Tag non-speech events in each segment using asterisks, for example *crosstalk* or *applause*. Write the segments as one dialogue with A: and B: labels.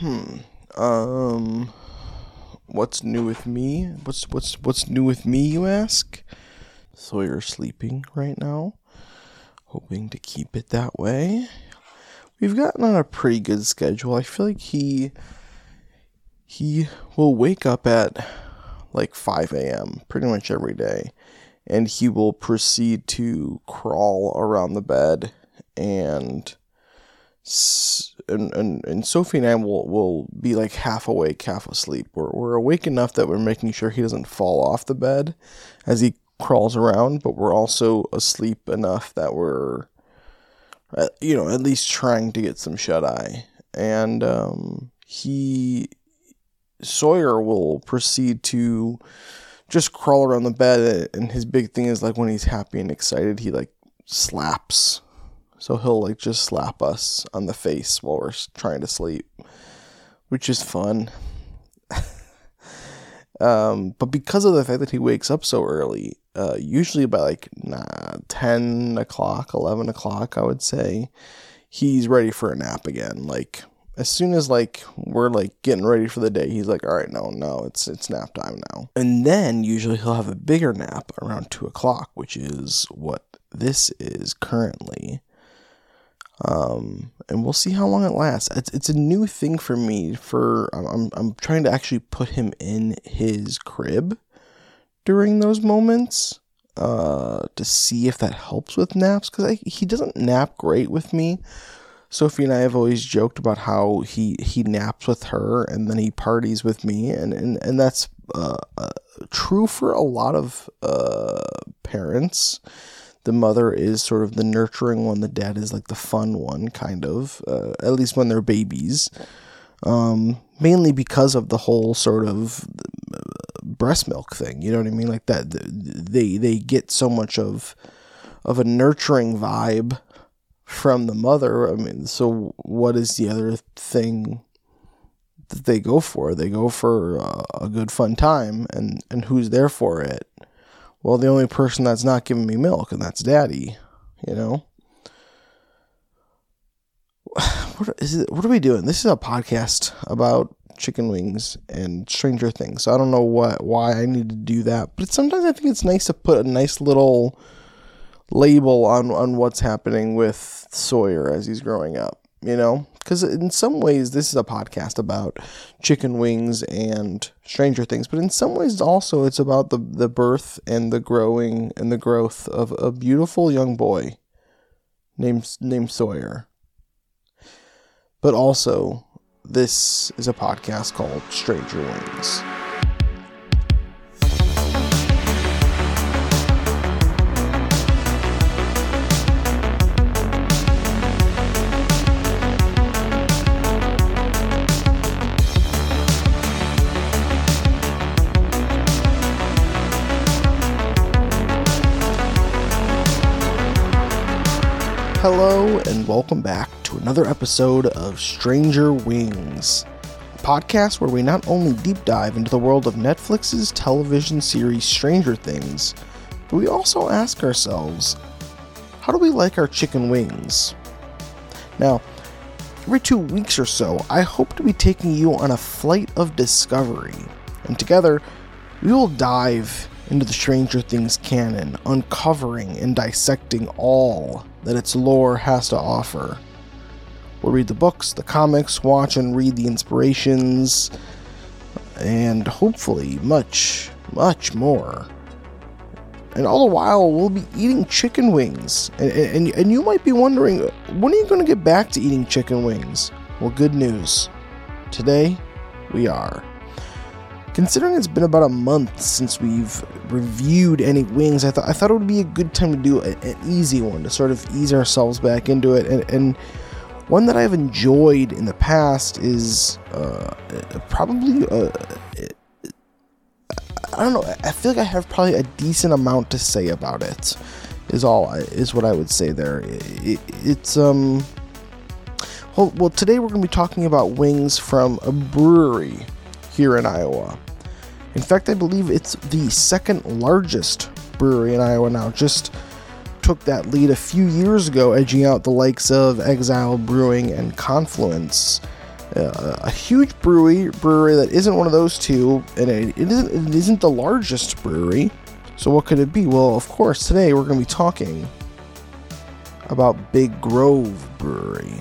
A: Hmm. Um. What's new with me? What's what's what's new with me? You ask. Sawyer sleeping right now. Hoping to keep it that way. We've gotten on a pretty good schedule. I feel like he he will wake up at like 5 a.m. pretty much every day, and he will proceed to crawl around the bed and and, and, and Sophie and I will, will be like half awake, half asleep. We're, we're awake enough that we're making sure he doesn't fall off the bed as he crawls around, but we're also asleep enough that we're, uh, you know, at least trying to get some shut eye. And um, he, Sawyer will proceed to just crawl around the bed. And his big thing is like when he's happy and excited, he like slaps so he'll like just slap us on the face while we're trying to sleep, which is fun. *laughs* um, but because of the fact that he wakes up so early, uh, usually by like nah, 10 o'clock, 11 o'clock, I would say, he's ready for a nap again. Like, as soon as like we're like getting ready for the day, he's like, "All right, no, no, it's it's nap time now." And then usually he'll have a bigger nap around two o'clock, which is what this is currently. Um, and we'll see how long it lasts. It's, it's a new thing for me. For I'm I'm trying to actually put him in his crib during those moments uh, to see if that helps with naps because he doesn't nap great with me. Sophie and I have always joked about how he he naps with her and then he parties with me, and and and that's uh, uh, true for a lot of uh, parents the mother is sort of the nurturing one, the dad is like the fun one, kind of, uh, at least when they're babies. Um, mainly because of the whole sort of uh, breast milk thing, you know what I mean? Like that, they they get so much of of a nurturing vibe from the mother. I mean, so what is the other thing that they go for? They go for uh, a good fun time, and and who's there for it? Well, the only person that's not giving me milk, and that's daddy, you know? *sighs* What is it? What are we doing? This is a podcast about chicken wings and Stranger Things. So I don't know what why I need to do that, but sometimes I think it's nice to put a nice little label on on what's happening with Sawyer as he's growing up. You know, because in some ways this is a podcast about chicken wings and stranger things but in some ways also it's about the, the birth and the growing and the growth of a beautiful young boy named named sawyer. But also this is a podcast called stranger wings Hello, and welcome back to another episode of Stranger Wings, a podcast where we not only deep dive into the world of Netflix's television series Stranger Things, but we also ask ourselves, how do we like our chicken wings? Now, every two weeks or so, I hope to be taking you on a flight of discovery, and together, we will dive into the Stranger Things canon, uncovering and dissecting all that its lore has to offer. We'll read the books, the comics, watch and read the inspirations, and hopefully much, much more. And all the while, we'll be eating chicken wings. And, and, and you might be wondering, when are you going to get back to eating chicken wings? Well, good news. Today, we are. Considering it's been about a month since we've reviewed any wings, I thought I thought it would be a good time to do a, an easy one to sort of ease ourselves back into it, and, and one that I've enjoyed in the past is uh, probably uh, I don't know. I feel like I have probably a decent amount to say about it. Is all is what I would say there. It, it's um. Well, well, today we're going to be talking about wings from a brewery here in Iowa. In fact, I believe it's the second largest brewery in Iowa now. Just took that lead a few years ago, edging out the likes of Exile Brewing and Confluence. uh, a huge brewery brewery that isn't one of those two, and it, it isn't it isn't the largest brewery. So what could it be? Well, of course, today we're going to be talking about Big Grove Brewery.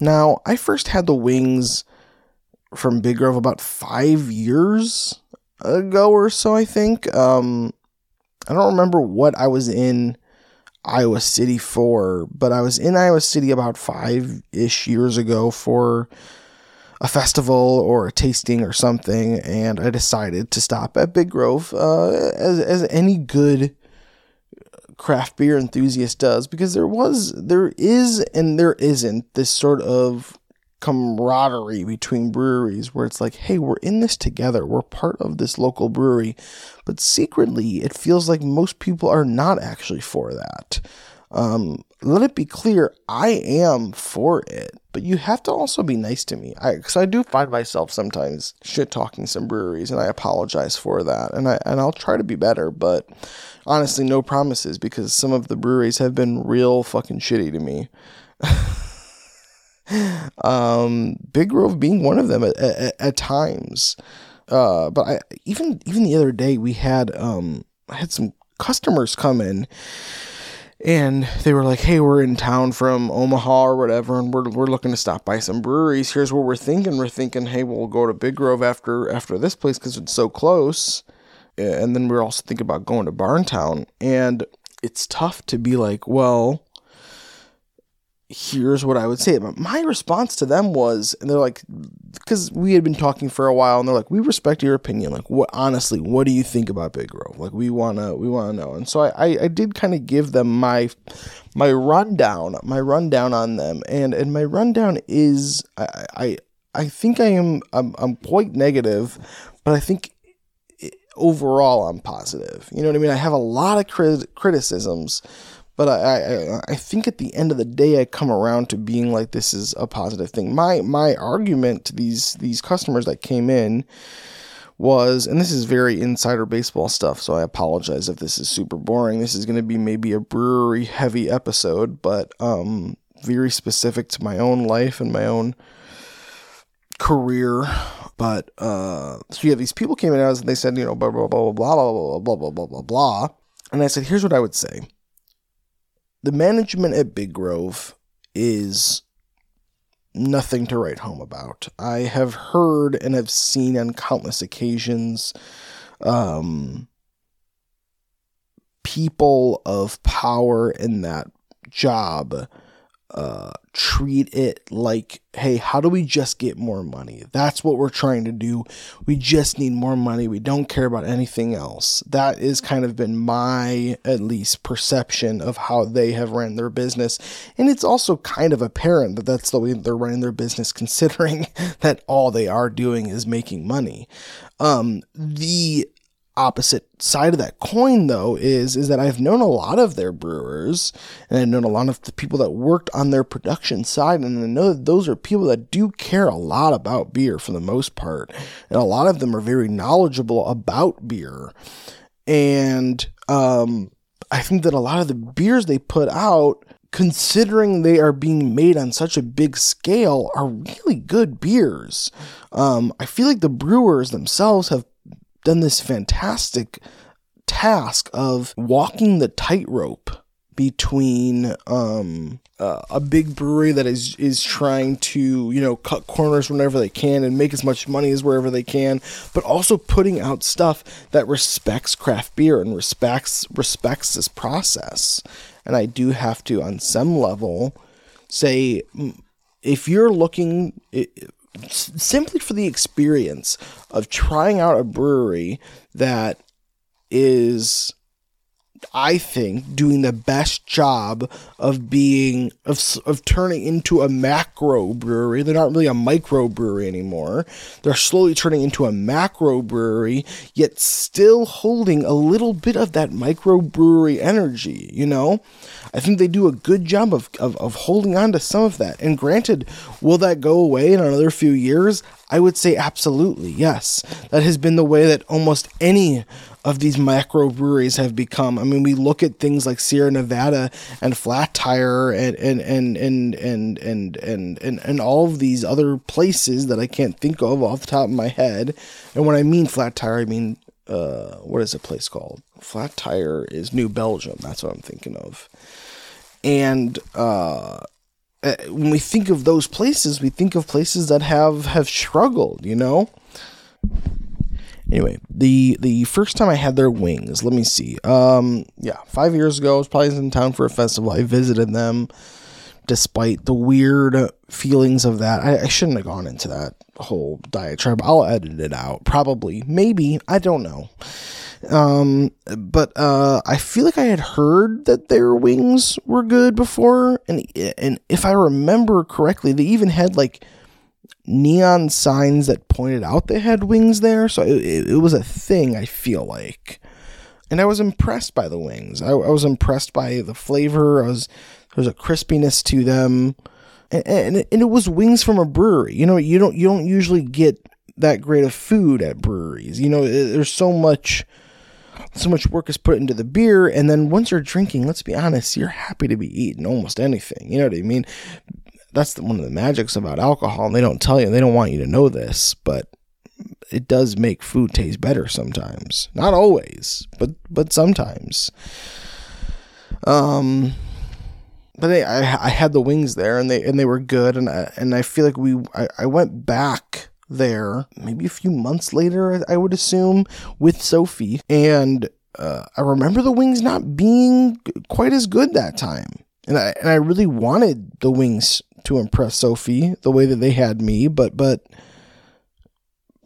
A: Now, I first had the wings from Big Grove about five years ago or so, I think. Um, I don't remember what I was in Iowa City for, but I was in Iowa City about five ish years ago for a festival or a tasting or something, and I decided to stop at Big Grove uh, as, as any good craft beer enthusiast does because there was there is and there isn't this sort of camaraderie between breweries where it's like hey we're in this together. We're part of this local brewery. But secretly it feels like most people are not actually for that. Um, let it be clear i am for it. But you have to also be nice to me. I, because I, I do find myself sometimes shit talking some breweries and i apologize for that. And i and i'll try to be better but honestly, no promises because some of the breweries have been real fucking shitty to me. *laughs* um, Big Grove being one of them at, at, at times. Uh, but I even even the other day we had um I had some customers come in and they were like, "Hey, we're in town from Omaha or whatever, and we're we're looking to stop by some breweries. Here's what we're thinking. We're thinking, hey, we'll go to Big Grove after after this place because it's so close." and then we are also thinking about going to Barntown, and it's tough to be like, well, here's what I would say. But my response to them was, and they're like, because we had been talking for a while, and they're like, we respect your opinion. Like, what honestly, what do you think about Big Grove? Like, we wanna, we wanna know. And so I, I, I did kind of give them my, my rundown, my rundown on them, and and my rundown is, I, I, I think I am, I'm, I'm quite negative, but I think overall I'm positive. You know what I mean? I have a lot of crit- criticisms, but I, I I think at the end of the day I come around to being like this is a positive thing. My my argument to these these customers that came in was and this is very insider baseball stuff, so I apologize if this is super boring. This is going to be maybe a brewery heavy episode, but um very specific to my own life and my own career but uh, so yeah, these people came in and they said, you know, blah blah blah blah blah blah blah blah blah blah blah. And I said, here's what I would say: the management at Big Grove is nothing to write home about. I have heard and have seen on countless occasions um, people of power in that job uh, treat it like, hey, how do we just get more money? That's what we're trying to do. We just need more money. We don't care about anything else. That is kind of been my, at least, perception of how they have ran their business. And it's also kind of apparent that that's the way they're running their business, *laughs* considering that all they are doing is making money. Um, the opposite side of that coin though is is that I've known a lot of their brewers and I've known a lot of the people that worked on their production side and I know that those are people that do care a lot about beer for the most part and a lot of them are very knowledgeable about beer. And um, I think that a lot of the beers they put out considering they are being made on such a big scale are really good beers. Um, I feel like the brewers themselves have done this fantastic task of walking the tightrope between um, uh, a big brewery that is is trying to you know cut corners whenever they can and make as much money as wherever they can, but also putting out stuff that respects craft beer and respects respects this process. And I do have to, on some level, say if you're looking simply for the experience of trying out a brewery that is I think doing the best job of being of of turning into a macro brewery. They're not really a micro brewery anymore. They're slowly turning into a macro brewery, yet still holding a little bit of that micro brewery energy. You know, I think they do a good job of, of, of holding on to some of that. And granted, will that go away in another few years? I would say absolutely, yes. That has been the way that almost any of these microbreweries have become. I mean, we look at things like Sierra Nevada and Flat Tire and and and and and and and and, and all of these other places that I can't think of off the top of my head. And when I mean Flat Tire, I mean uh, what is a place called? Flat Tire is New Belgium. That's what I'm thinking of. And uh, eh, when we think of those places, we think of places that have have struggled. You know. Anyway, the the first time I had their wings, let me see. Um, yeah, five years ago, I was probably in town for a festival. I visited them, despite the weird feelings of that. I, I shouldn't have gone into that whole diatribe. I'll edit it out, probably, maybe. I don't know. Um, but uh, I feel like I had heard that their wings were good before, and and if I remember correctly, they even had like neon signs that pointed out they had wings there. So it, it, was a thing, I feel like. And I was impressed by the wings. I, I was impressed by the flavor. I was there was a crispiness to them, and, and, and it was wings from a brewery. You know, you don't you don't usually get that great of food at breweries. You know, there's so much so much work is put into the beer and then once you're drinking let's be honest you're happy to be eating almost anything you know what i mean that's the, one of the magics about alcohol. They don't tell you, they don't want you to know this, but it does make food taste better sometimes. Not always, but but sometimes. Um, but they, I I had the wings there, and they and they were good, and I, and I feel like we I, I went back there maybe a few months later, I would assume, with Sophie, and uh, I remember the wings not being quite as good that time. And I, and I really wanted the wings to impress Sophie the way that they had me, but but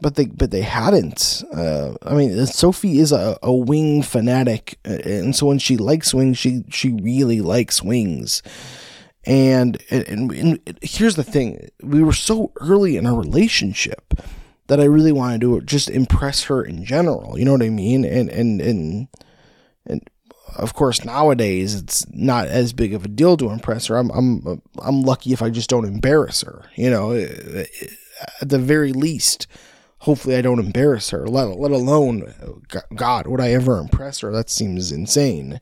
A: but they but they hadn't. Uh, I mean, Sophie is a, a wing fanatic, and so when she likes wings, she she really likes wings. And, and, and here's the thing: we were so early in our relationship that I really wanted to just impress her in general. You know what I mean? And and and and of course, nowadays it's not as big of a deal to impress her. I'm I'm I'm lucky if I just don't embarrass her. You know, at the very least, hopefully I don't embarrass her. Let let alone, God, would I ever impress her? That seems insane.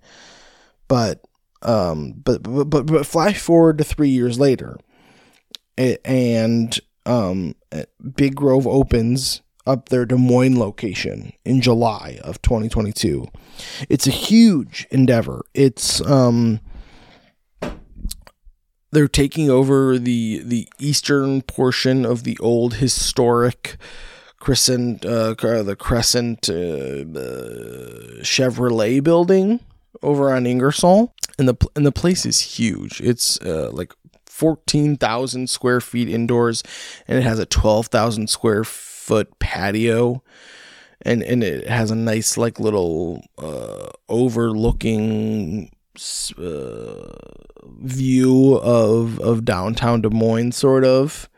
A: But um, but but but, but flash forward to three years later, and um, Big Grove opens up their Des Moines location in July of 2022. It's a huge endeavor. It's um they're taking over the the eastern portion of the old historic Crescent uh, the Crescent uh, uh, Chevrolet building over on Ingersoll and the and the place is huge. It's uh, like 14,000 square feet indoors and it has a 12,000 square foot patio and and it has a nice like little uh, overlooking uh, view of of downtown Des Moines sort of.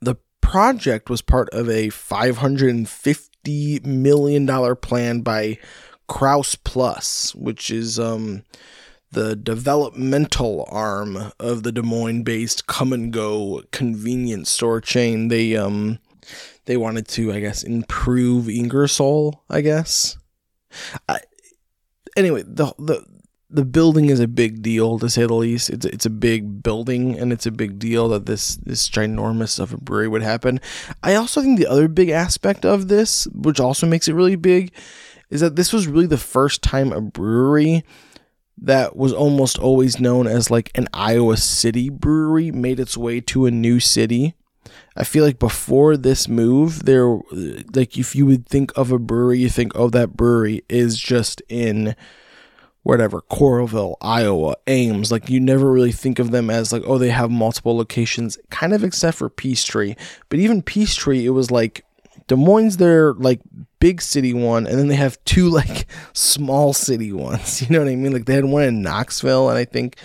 A: The project was part of a 550 million dollar plan by Krause Plus which is um the developmental arm of the Des Moines based Kum & Go convenience store chain. They um they wanted to, I guess, improve Ingersoll. I guess. I, anyway, the the the building is a big deal to say the least. It's it's a big building, and it's a big deal that this this ginormous of a brewery would happen. I also think the other big aspect of this, which also makes it really big, is that this was really the first time a brewery that was almost always known as like an Iowa City brewery made its way to a new city. I feel like before this move, there, like if you would think of a brewery, you think, oh, that brewery is just in whatever Coralville, Iowa, Ames. Like you never really think of them as like, oh, they have multiple locations, kind of except for Peace Tree. But even Peace Tree, it was like Des Moines, their like big city one, and then they have two *laughs* like small city ones. *laughs* You know what I mean? Like they had one in Knoxville, and I think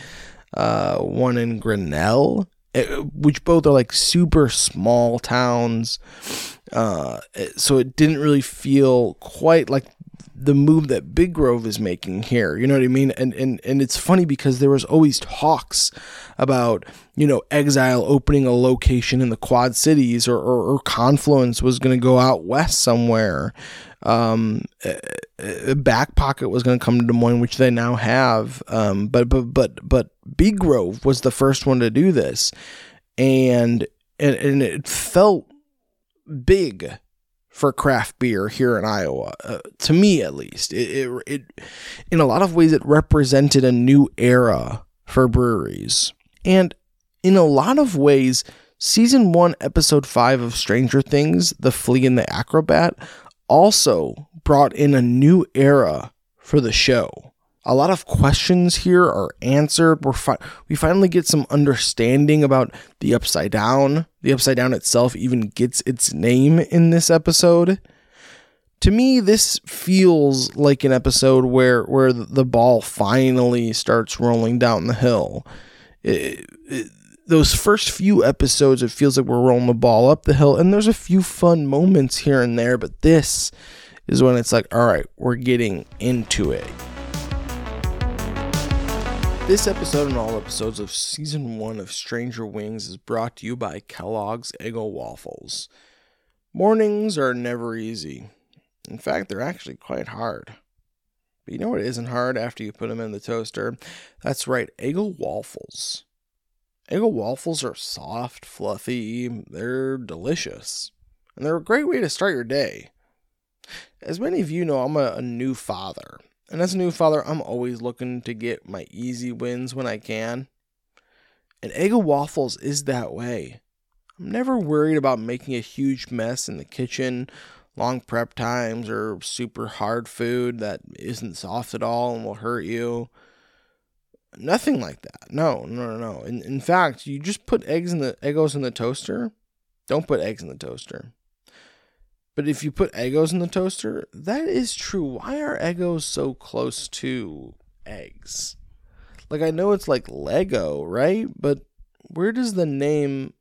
A: uh, one in Grinnell. Eh, which both are like super small towns. Uh, so it didn't really feel quite like the move that Big Grove is making here. You know what I mean? And and and it's funny because there was always talks about you know Exile opening a location in the Quad Cities or or, or Confluence was going to go out west somewhere. Um, Back Pocket was going to come to Des Moines, which they now have. Um, but but but but Big Grove was the first one to do this, and and and it felt big for craft beer here in Iowa. Uh, to me, at least, it, it, it in a lot of ways it represented a new era for breweries, and in a lot of ways, season one, episode five of Stranger Things, The Flea and the Acrobat, also brought in a new era for the show a lot of questions here are answered. We're fi- we finally get some understanding about the upside down. The upside down itself even gets its name in this episode. To me, this feels like an episode where where the ball finally starts rolling down the hill. It, it, those first few episodes, it feels like we're rolling the ball up the hill, and there's a few fun moments here and there. But this is when it's like, all right, we're getting into it. This episode and all episodes of season one of Stranger Wings is brought to you by Kellogg's Eggo Waffles. Mornings are never easy. In fact, they're actually quite hard. But you know what isn't hard after you put them in the toaster? That's right, Eggo Waffles. Eggo Waffles are soft, fluffy, they're delicious, and they're a great way to start your day. As many of you know, I'm a, a new father, and as a new father, I'm always looking to get my easy wins when I can. And Eggo Waffles is that way. I'm never worried about making a huge mess in the kitchen, long prep times, or super hard food that isn't soft at all and will hurt you. Nothing like that. No, no, no, no. In, in fact, you just put eggs in the Eggos in the toaster. Don't put eggs in the toaster. But if you put Eggos in the toaster, that is true. Why are Eggos so close to eggs? Like I know it's like Lego, right? But where does the name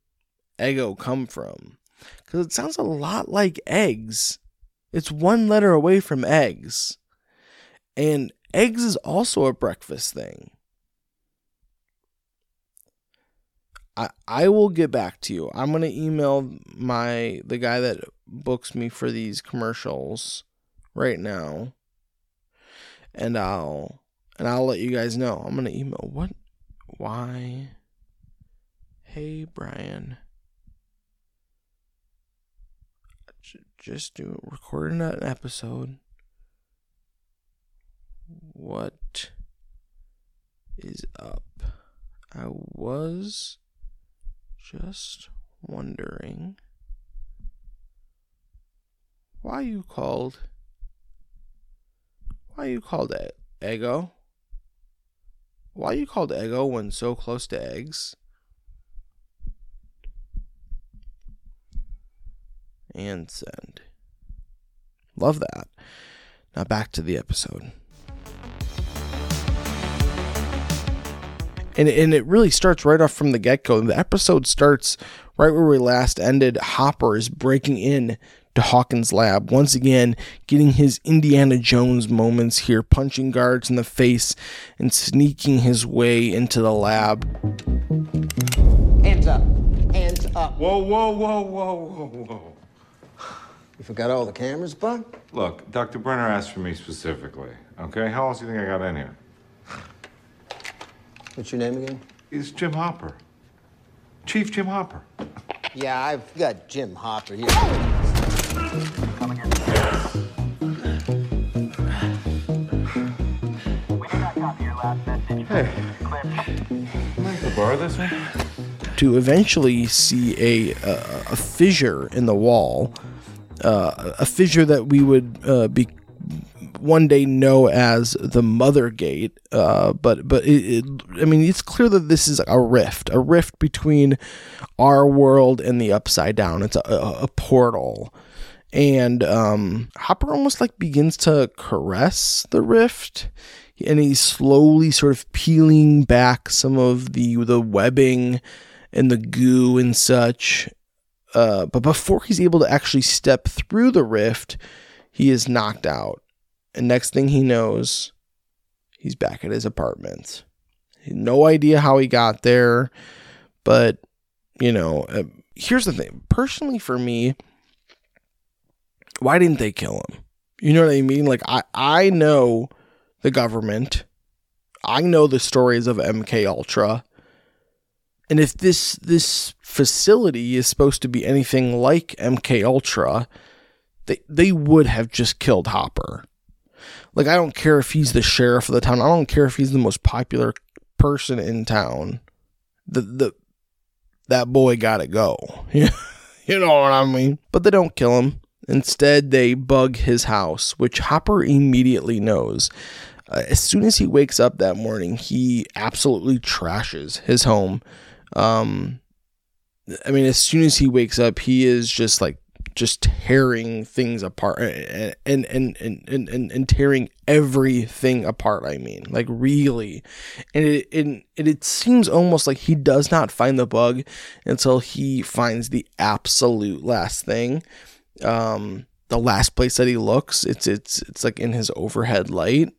A: Eggo come from? Cuz it sounds a lot like eggs. It's one letter away from eggs. And eggs is also a breakfast thing. I I will get back to you. I'm gonna email my the guy that books me for these commercials right now, and I'll and I'll let you guys know. I'm gonna email what why. Hey Brian. Just do recording an episode. What is up? I was just wondering why you called why you called it Eggo Why you called Eggo when so close to eggs? And send. Love that. Now back to the episode. And and it really starts right off from the get go. The episode starts right where we last ended. Hopper is breaking in to Hawkins' lab once again, getting his Indiana Jones moments here, punching guards in the face and sneaking his way into the lab.
B: Hands up! Hands up!
C: Whoa! Whoa! Whoa! Whoa! Whoa! Whoa!
B: You forgot all the cameras, Bud?
C: Look, Dr. Brenner asked for me specifically. Okay, how else do you think I got in here?
B: What's your name again?
C: It's Jim Hopper. Chief Jim Hopper.
B: Yeah, I've got Jim Hopper here.
C: Hey. Can I borrow this one?
A: To eventually see a, a, a fissure in the wall, uh, a fissure that we would uh, be one day know as the Mother Gate. Uh, but but it, it, I mean, it's clear that this is a rift, a rift between our world and the Upside Down. It's a, a, a portal, and um, Hopper almost like begins to caress the rift. And he's slowly sort of peeling back some of the the webbing and the goo and such. Uh, but before he's able to actually step through the rift, he is knocked out And next thing he knows, he's back at his apartment. No idea how he got there, but you know, uh, here's the thing. Personally, for me, why didn't they kill him? You know what I mean? Like I I know the government. I know the stories of MK Ultra. And if this this facility is supposed to be anything like MK Ultra, they they would have just killed Hopper. Like I don't care if he's the sheriff of the town. I don't care if he's the most popular person in town. The the that boy got to go. *laughs* you know what I mean? But they don't kill him. Instead, they bug his house, which Hopper immediately knows. Uh, as soon as he wakes up that morning, he absolutely trashes his home. Um, I mean, as soon as he wakes up, he is just like just tearing things apart and and and and and, and tearing everything apart i mean like really. And it, it it seems almost like he does not find the bug until he finds the absolute last thing um the last place that he looks. It's it's it's like in his overhead light.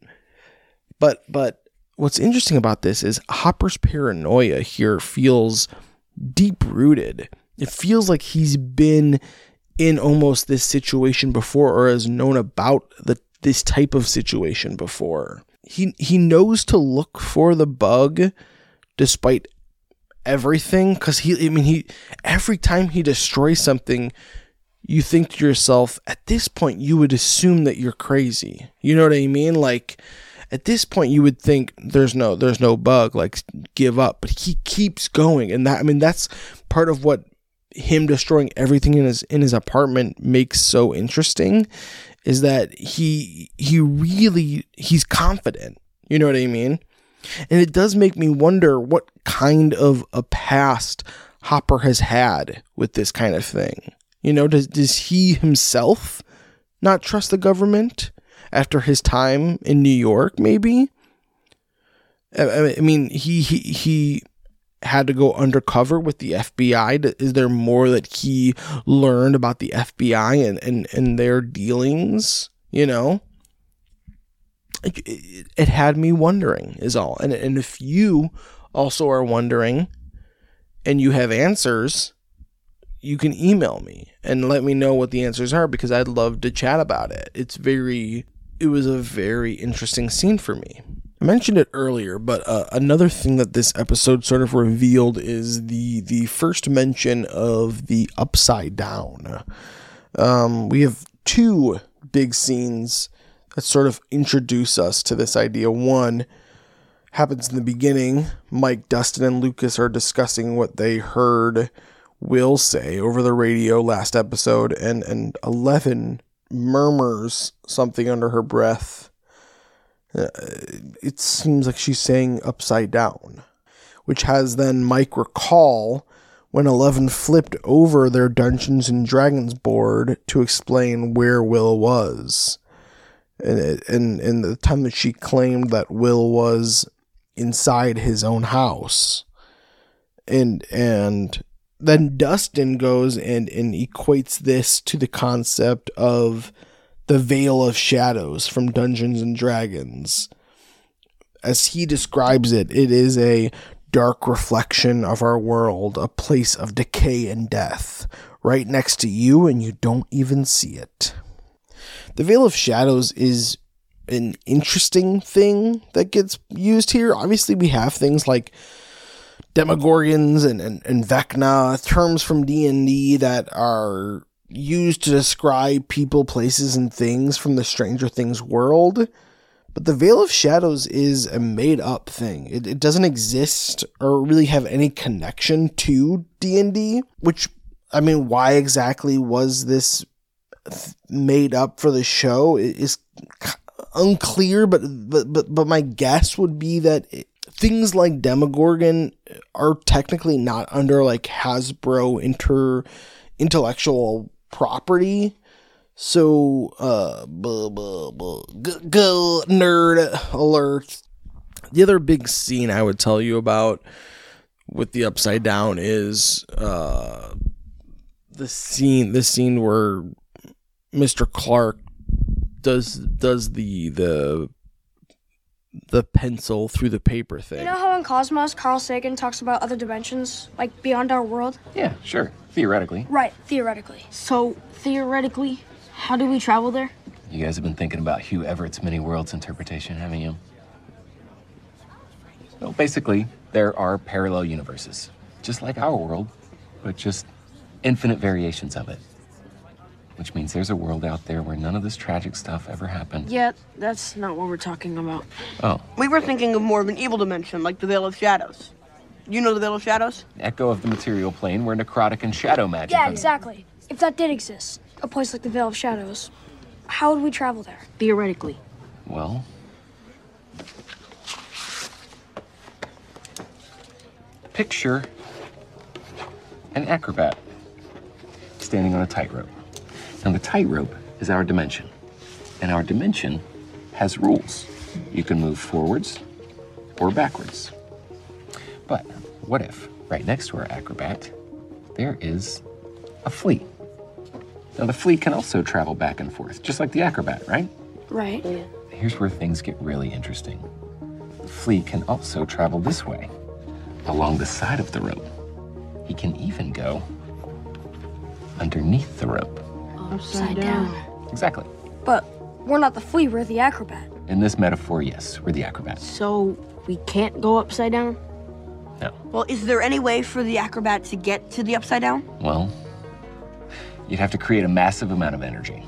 A: But but what's interesting about this is hopper's paranoia here feels deep rooted it feels like he's been in almost this situation before or has known about the this type of situation before. He he knows to look for the bug despite everything cuz he I mean he every time he destroys something you think to yourself at this point you would assume that you're crazy. You know what I mean? Like at this point you would think there's no there's no bug like give up but he keeps going and that I mean that's part of what him destroying everything in his in his apartment makes so interesting is that he he really he's confident. You know what I mean? And it does make me wonder what kind of a past Hopper has had with this kind of thing. You know, does does he himself not trust the government after his time in New York maybe? I, I mean, he he he had to go undercover with the FBI? Is there more that he learned about the FBI and, and, and their dealings? You know? It, it had me wondering, is all. And, and if you also are wondering and you have answers, you can email me and let me know what the answers are because I'd love to chat about it. It's very, it was a very interesting scene for me. I mentioned it earlier, but uh, another thing that this episode sort of revealed is the the first mention of the upside down. Um, we have two big scenes that sort of introduce us to this idea. One happens in the beginning. Mike, Dustin, and Lucas are discussing what they heard Will say over the radio last episode, and and Eleven murmurs something under her breath uh, it seems like she's saying upside down, which has then Mike recall when Eleven flipped over their Dungeons and Dragons board to explain where Will was. And, and, and the time that she claimed that Will was inside his own house. And, and then Dustin goes and, and equates this to the concept of the Veil of Shadows from Dungeons and Dragons. As he describes it, it is a dark reflection of our world, a place of decay and death, right next to you, and you don't even see it. The Veil of Shadows is an interesting thing that gets used here. Obviously, we have things like Demogorgons and, and, and Vecna, terms from D&D that are used to describe people, places, and things from the Stranger Things world. But the Veil of Shadows is a made up thing. It, it doesn't exist or really have any connection to D&D, which I mean, why exactly was this made up for the show is unclear, but but but, but my guess would be that it, things like Demogorgon are technically not under like Hasbro inter intellectual property. So, uh. Go, go, nerd alert. The other big scene I would tell you about with the upside down is uh, the scene, the scene where Mr. Clark does does the the the pencil through the paper thing.
D: You know how in Cosmos, Carl Sagan talks about other dimensions, like beyond our world?
E: Yeah, sure. Theoretically.
D: Right, theoretically.
F: So, theoretically, how do we travel there?
E: You guys have been thinking about Hugh Everett's many worlds interpretation, haven't you? Well, basically, there are parallel universes, just like our world, but just infinite variations of it. Which means there's a world out there where none of this tragic stuff ever happened.
F: Yeah, that's not what we're talking about.
E: Oh,
G: We were thinking of more of an evil dimension, like the Veil of Shadows. You know the Veil of Shadows?
E: echo of the material plane where necrotic and shadow magic.
D: Yeah,
E: un-
D: exactly. If that did exist, a place like the Veil of Shadows, how would we travel there?
F: Theoretically.
E: Well, picture an acrobat standing on a tightrope. Now, the tightrope is our dimension, and our dimension has rules. You can move forwards or backwards. But what if, right next to our acrobat, there is a flea? Now, the flea can also travel back and forth, just like the acrobat, right?
D: Right.
E: Here's where things get really interesting. The flea can also travel this way, along the side of the rope. He can even go underneath the rope.
D: Upside down.
E: Exactly.
D: But we're not the flea, we're the acrobat.
E: In this metaphor, yes, we're the acrobat.
F: So, we can't go upside down?
E: No.
G: Well, is there any way for the acrobat to get to the upside down?
E: Well, you'd have to create a massive amount of energy,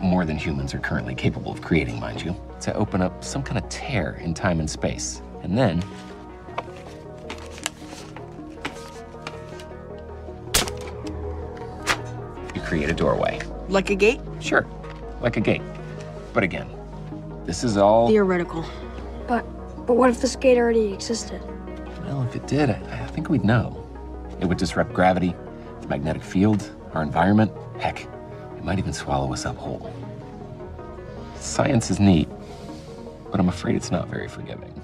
E: more than humans are currently capable of creating, mind you, to open up some kind of tear in time and space. And then you create a doorway.
G: Like a gate?
E: Sure, like a gate. But again, this is all.
F: Theoretical.
D: But but what if this gate already existed?
E: Well, if it did, I, I think we'd know. It would disrupt gravity, the magnetic field, our environment. Heck, it might even swallow us up whole. Science is neat, but I'm afraid it's not very forgiving.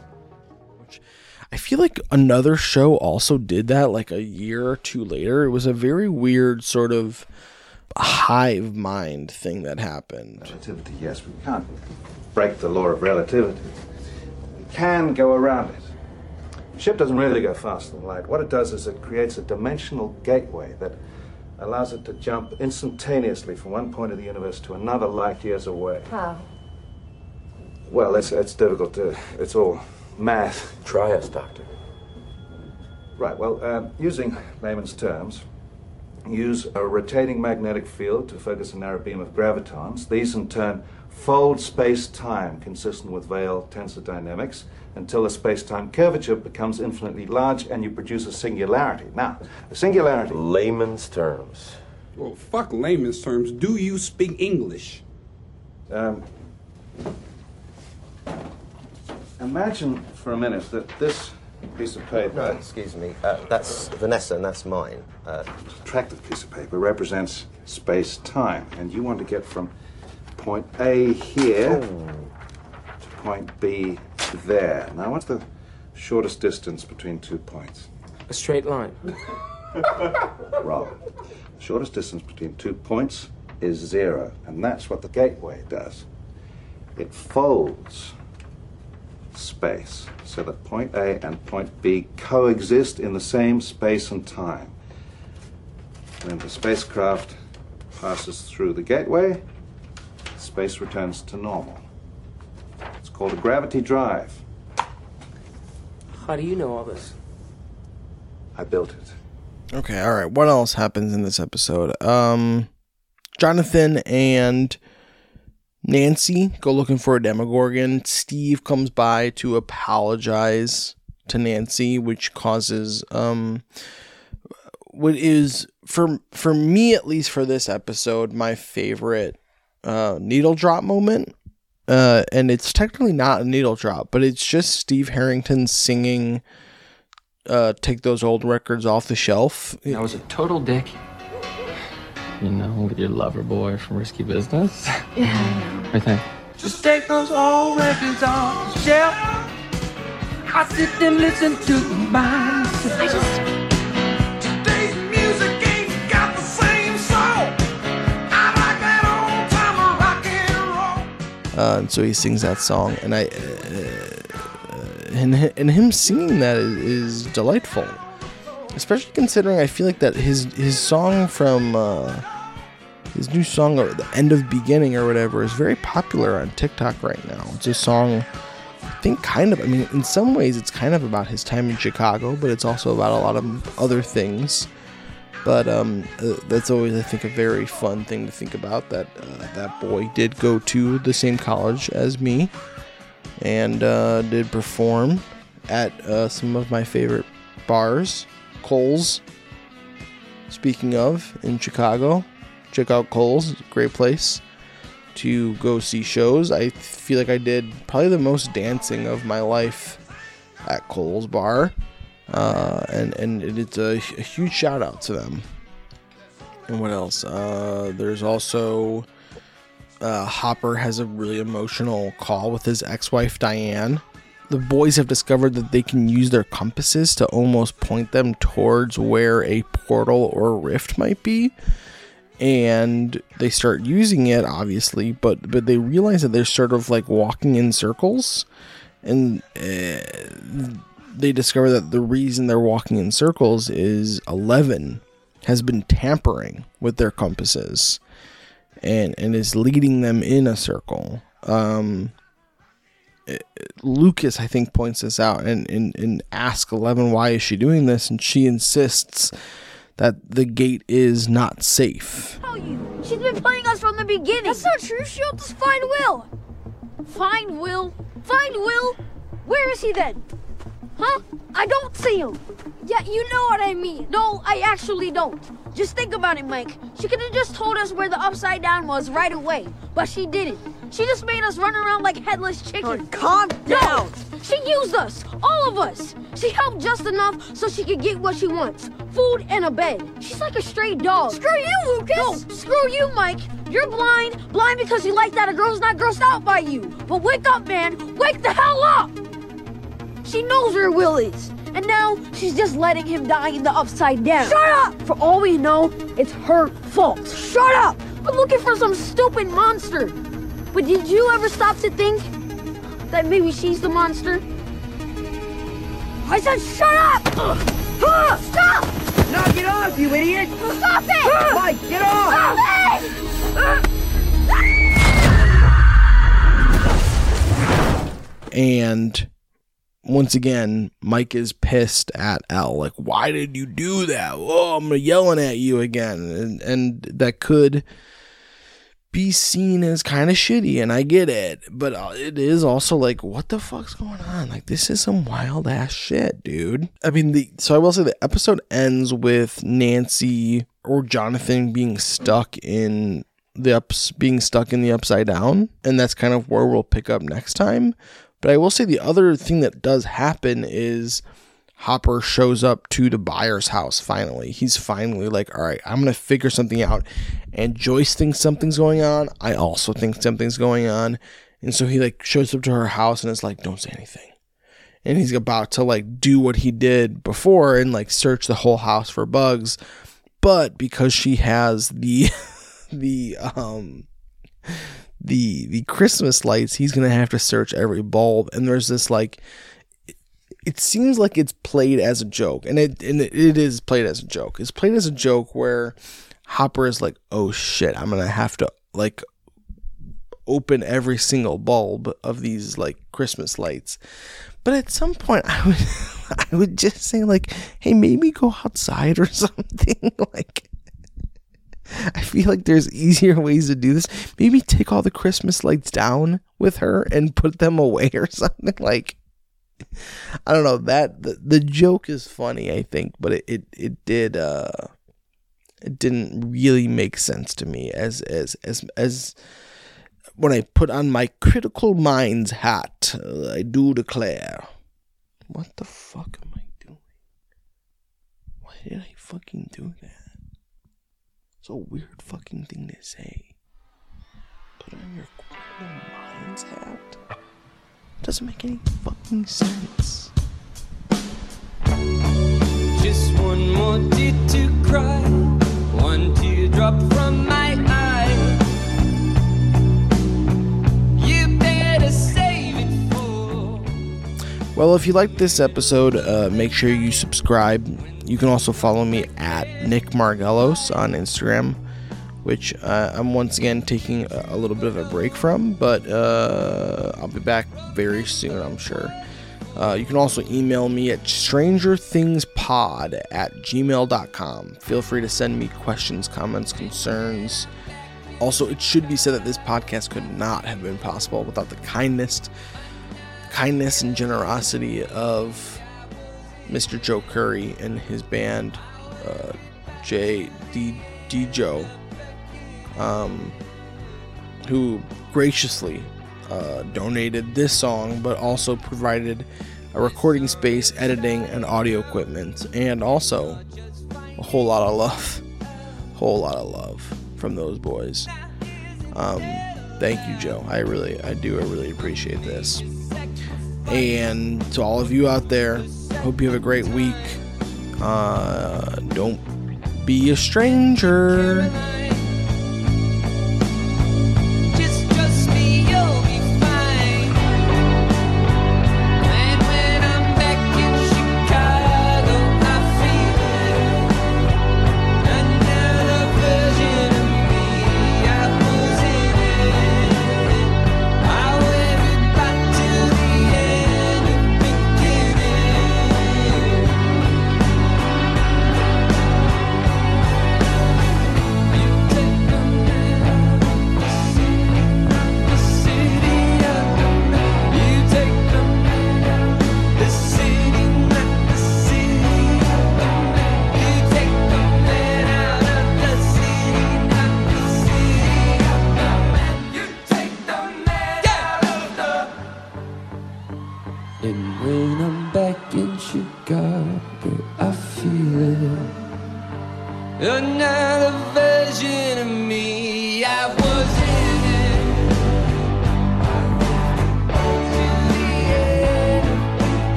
A: I feel like another show also did that like a year or two later. It was a very weird sort of hive mind thing that happened.
H: Relativity, yes, we can't break the law of relativity. We can go around it. The ship doesn't really go faster than light. What it does is it creates a dimensional gateway that allows it to jump instantaneously from one point of the universe to another light years away.
I: How?
H: Well, it's, it's difficult to. It's all math.
J: Try us, Doctor.
H: Right, well, um, using layman's terms, use a rotating magnetic field to focus a narrow beam of gravitons. These, in turn, fold space time consistent with Weyl tensor dynamics until the space time curvature becomes infinitely large and you produce a singularity. Now, a singularity.
J: Layman's terms.
K: Well, fuck layman's terms. Do you speak English?
H: Um, imagine for a minute that this piece of paper.
B: No, excuse me. Uh, that's Vanessa, and that's mine. Uh,
H: attractive piece of paper represents space time, and you want to get from point A here to point B there. Now, what's the shortest distance between two points?
J: A straight line. *laughs*
H: Wrong. The shortest distance between two points is zero, and that's what the gateway does. It folds space so that point A and point B coexist in the same space and time. When the spacecraft passes through the gateway, space returns to normal. It's called a gravity drive.
J: How do you know all this?
H: I built it.
A: Okay, all right. What else happens in this episode? Um Jonathan and Nancy go looking for a Demogorgon. Steve comes by to apologize to Nancy, which causes um what is for for me at least for this episode my favorite uh needle drop moment. Uh and it's technically not a needle drop, but it's just Steve Harrington singing uh take those old records off the shelf.
E: I was a total dick. You know, with your lover boy from Risky Business. *laughs*
F: Yeah,
E: Right there.
L: Just take those old records off the shelf. I sit and listen to mine.
F: I just.
L: Today's music ain't got the same soul. I like that old time rock and roll.
A: Uh, and so he sings that song, and I, uh, and and him singing that is, is delightful, especially considering I feel like that his his song from uh, his new song or the end of beginning or whatever is very popular on TikTok right now. It's a song. I think kind of. I mean, in some ways, it's kind of about his time in Chicago, but it's also about a lot of other things. But um, uh, that's always, I think, a very fun thing to think about. That uh, that boy did go to the same college as me, and uh, did perform at uh, some of my favorite bars, Cole's. Speaking of, in Chicago, check out Cole's. Great place to go see shows. I feel like I did probably the most dancing of my life at Cole's Bar. Uh, and and it's a, a, huge shout out to them. And what else? Uh, there's also uh, Hopper has a really emotional call with his ex-wife Diane. The boys have discovered that they can use their compasses to almost point them towards where a portal or rift might be. And they start using it, obviously, but but they realize that they're sort of like walking in circles, and uh, they discover that the reason they're walking in circles is Eleven has been tampering with their compasses and and is leading them in a circle. Um, Lucas, I think, points this out and, and, and asks Eleven why is she doing this, and she insists that the gate is not safe.
D: Tell you, she's been playing us from the beginning. That's not true. She helped us find Will. Find Will? Find Will? Where is he then? Huh? I don't see him. Yeah, you know what I mean. No, I actually don't. Just think about it, Mike. She could have just told us where the upside down was right away, but she didn't. She just made us run around like headless chickens.
G: calm down.
D: No, she used us, all of us. She helped just enough so she could get what she wants food and a bed. She's like a stray dog. Screw you, Lucas. No, screw you, Mike. You're blind, blind because you like that a girl's not grossed out by you. But wake up, man. Wake the hell up. She knows where Will is. And now she's just letting him die in the upside down. Shut up! For all we know, it's her fault. Shut up! We're looking for some stupid monster. But did you ever stop to think that maybe she's the monster? I said shut up! Ugh. Stop!
L: Knock it off, you idiot!
D: Stop it!
L: Mike, get off!
D: Stop it!
A: And once again, Mike is pissed at El. Like, why did you do that? Oh, I'm yelling at you again. And, and that could be seen as kind of shitty, and I get it. But uh, it is also like, what the fuck's going on? Like, this is some wild ass shit, dude. I mean, the so I will say the episode ends with Nancy or Jonathan being stuck in the ups being stuck in the upside down and that's kind of where we'll pick up next time but I will say the other thing that does happen is Hopper shows up to the Byers' house finally. He's finally like, all right, I'm going to figure something out. And Joyce thinks something's going on. I also think something's going on. And so he like shows up to her house and is like, don't say anything. And he's about to like do what he did before and like search the whole house for bugs. But because she has the, *laughs* the, um, the the Christmas lights, he's gonna have to search every bulb. And there's this like, it, seems like it's played as a joke, and it and it is played as a joke. It's played as a joke where Hopper is like, "Oh shit, I'm gonna have to like open every single bulb of these like Christmas lights." But at some point, I would *laughs* I would just say like, "Hey, maybe go outside or *laughs* something." *laughs* like I feel like there's easier ways to do this. Maybe take all the Christmas lights down with her and put them away or *laughs* something like I don't know that the, the joke is funny I think but it, it it did uh it didn't really make sense to me as as as as when I put on my critical minds hat I do declare. What the fuck am I doing? Why did I fucking do that it's a weird fucking thing to say. Put on your minds hat? It doesn't make any fucking sense.
L: Just one more tear to cry, one from my eye. You better save it for.
A: Well, if you liked this episode, uh, make sure you subscribe you can also follow me at Nick Margelos on Instagram, which uh, I'm once again taking a, a little bit of a break from, but uh, I'll be back very soon, I'm sure. Uh, you can also email me at strangerthingspod at gmail.com. Feel free to send me questions, comments, concerns. Also, it should be said that this podcast could not have been possible without the kindness, kindness and generosity of Mr. Joe Curry and his band, uh, J D D Joe, um, who graciously uh, donated this song, but also provided a recording space, editing, and audio equipment, and also a whole lot of love, *laughs* whole lot of love from those boys. Um, thank you, Joe. I really, I do, I really appreciate this. And to all of you out there, hope you have a great week. Uh, don't be a stranger.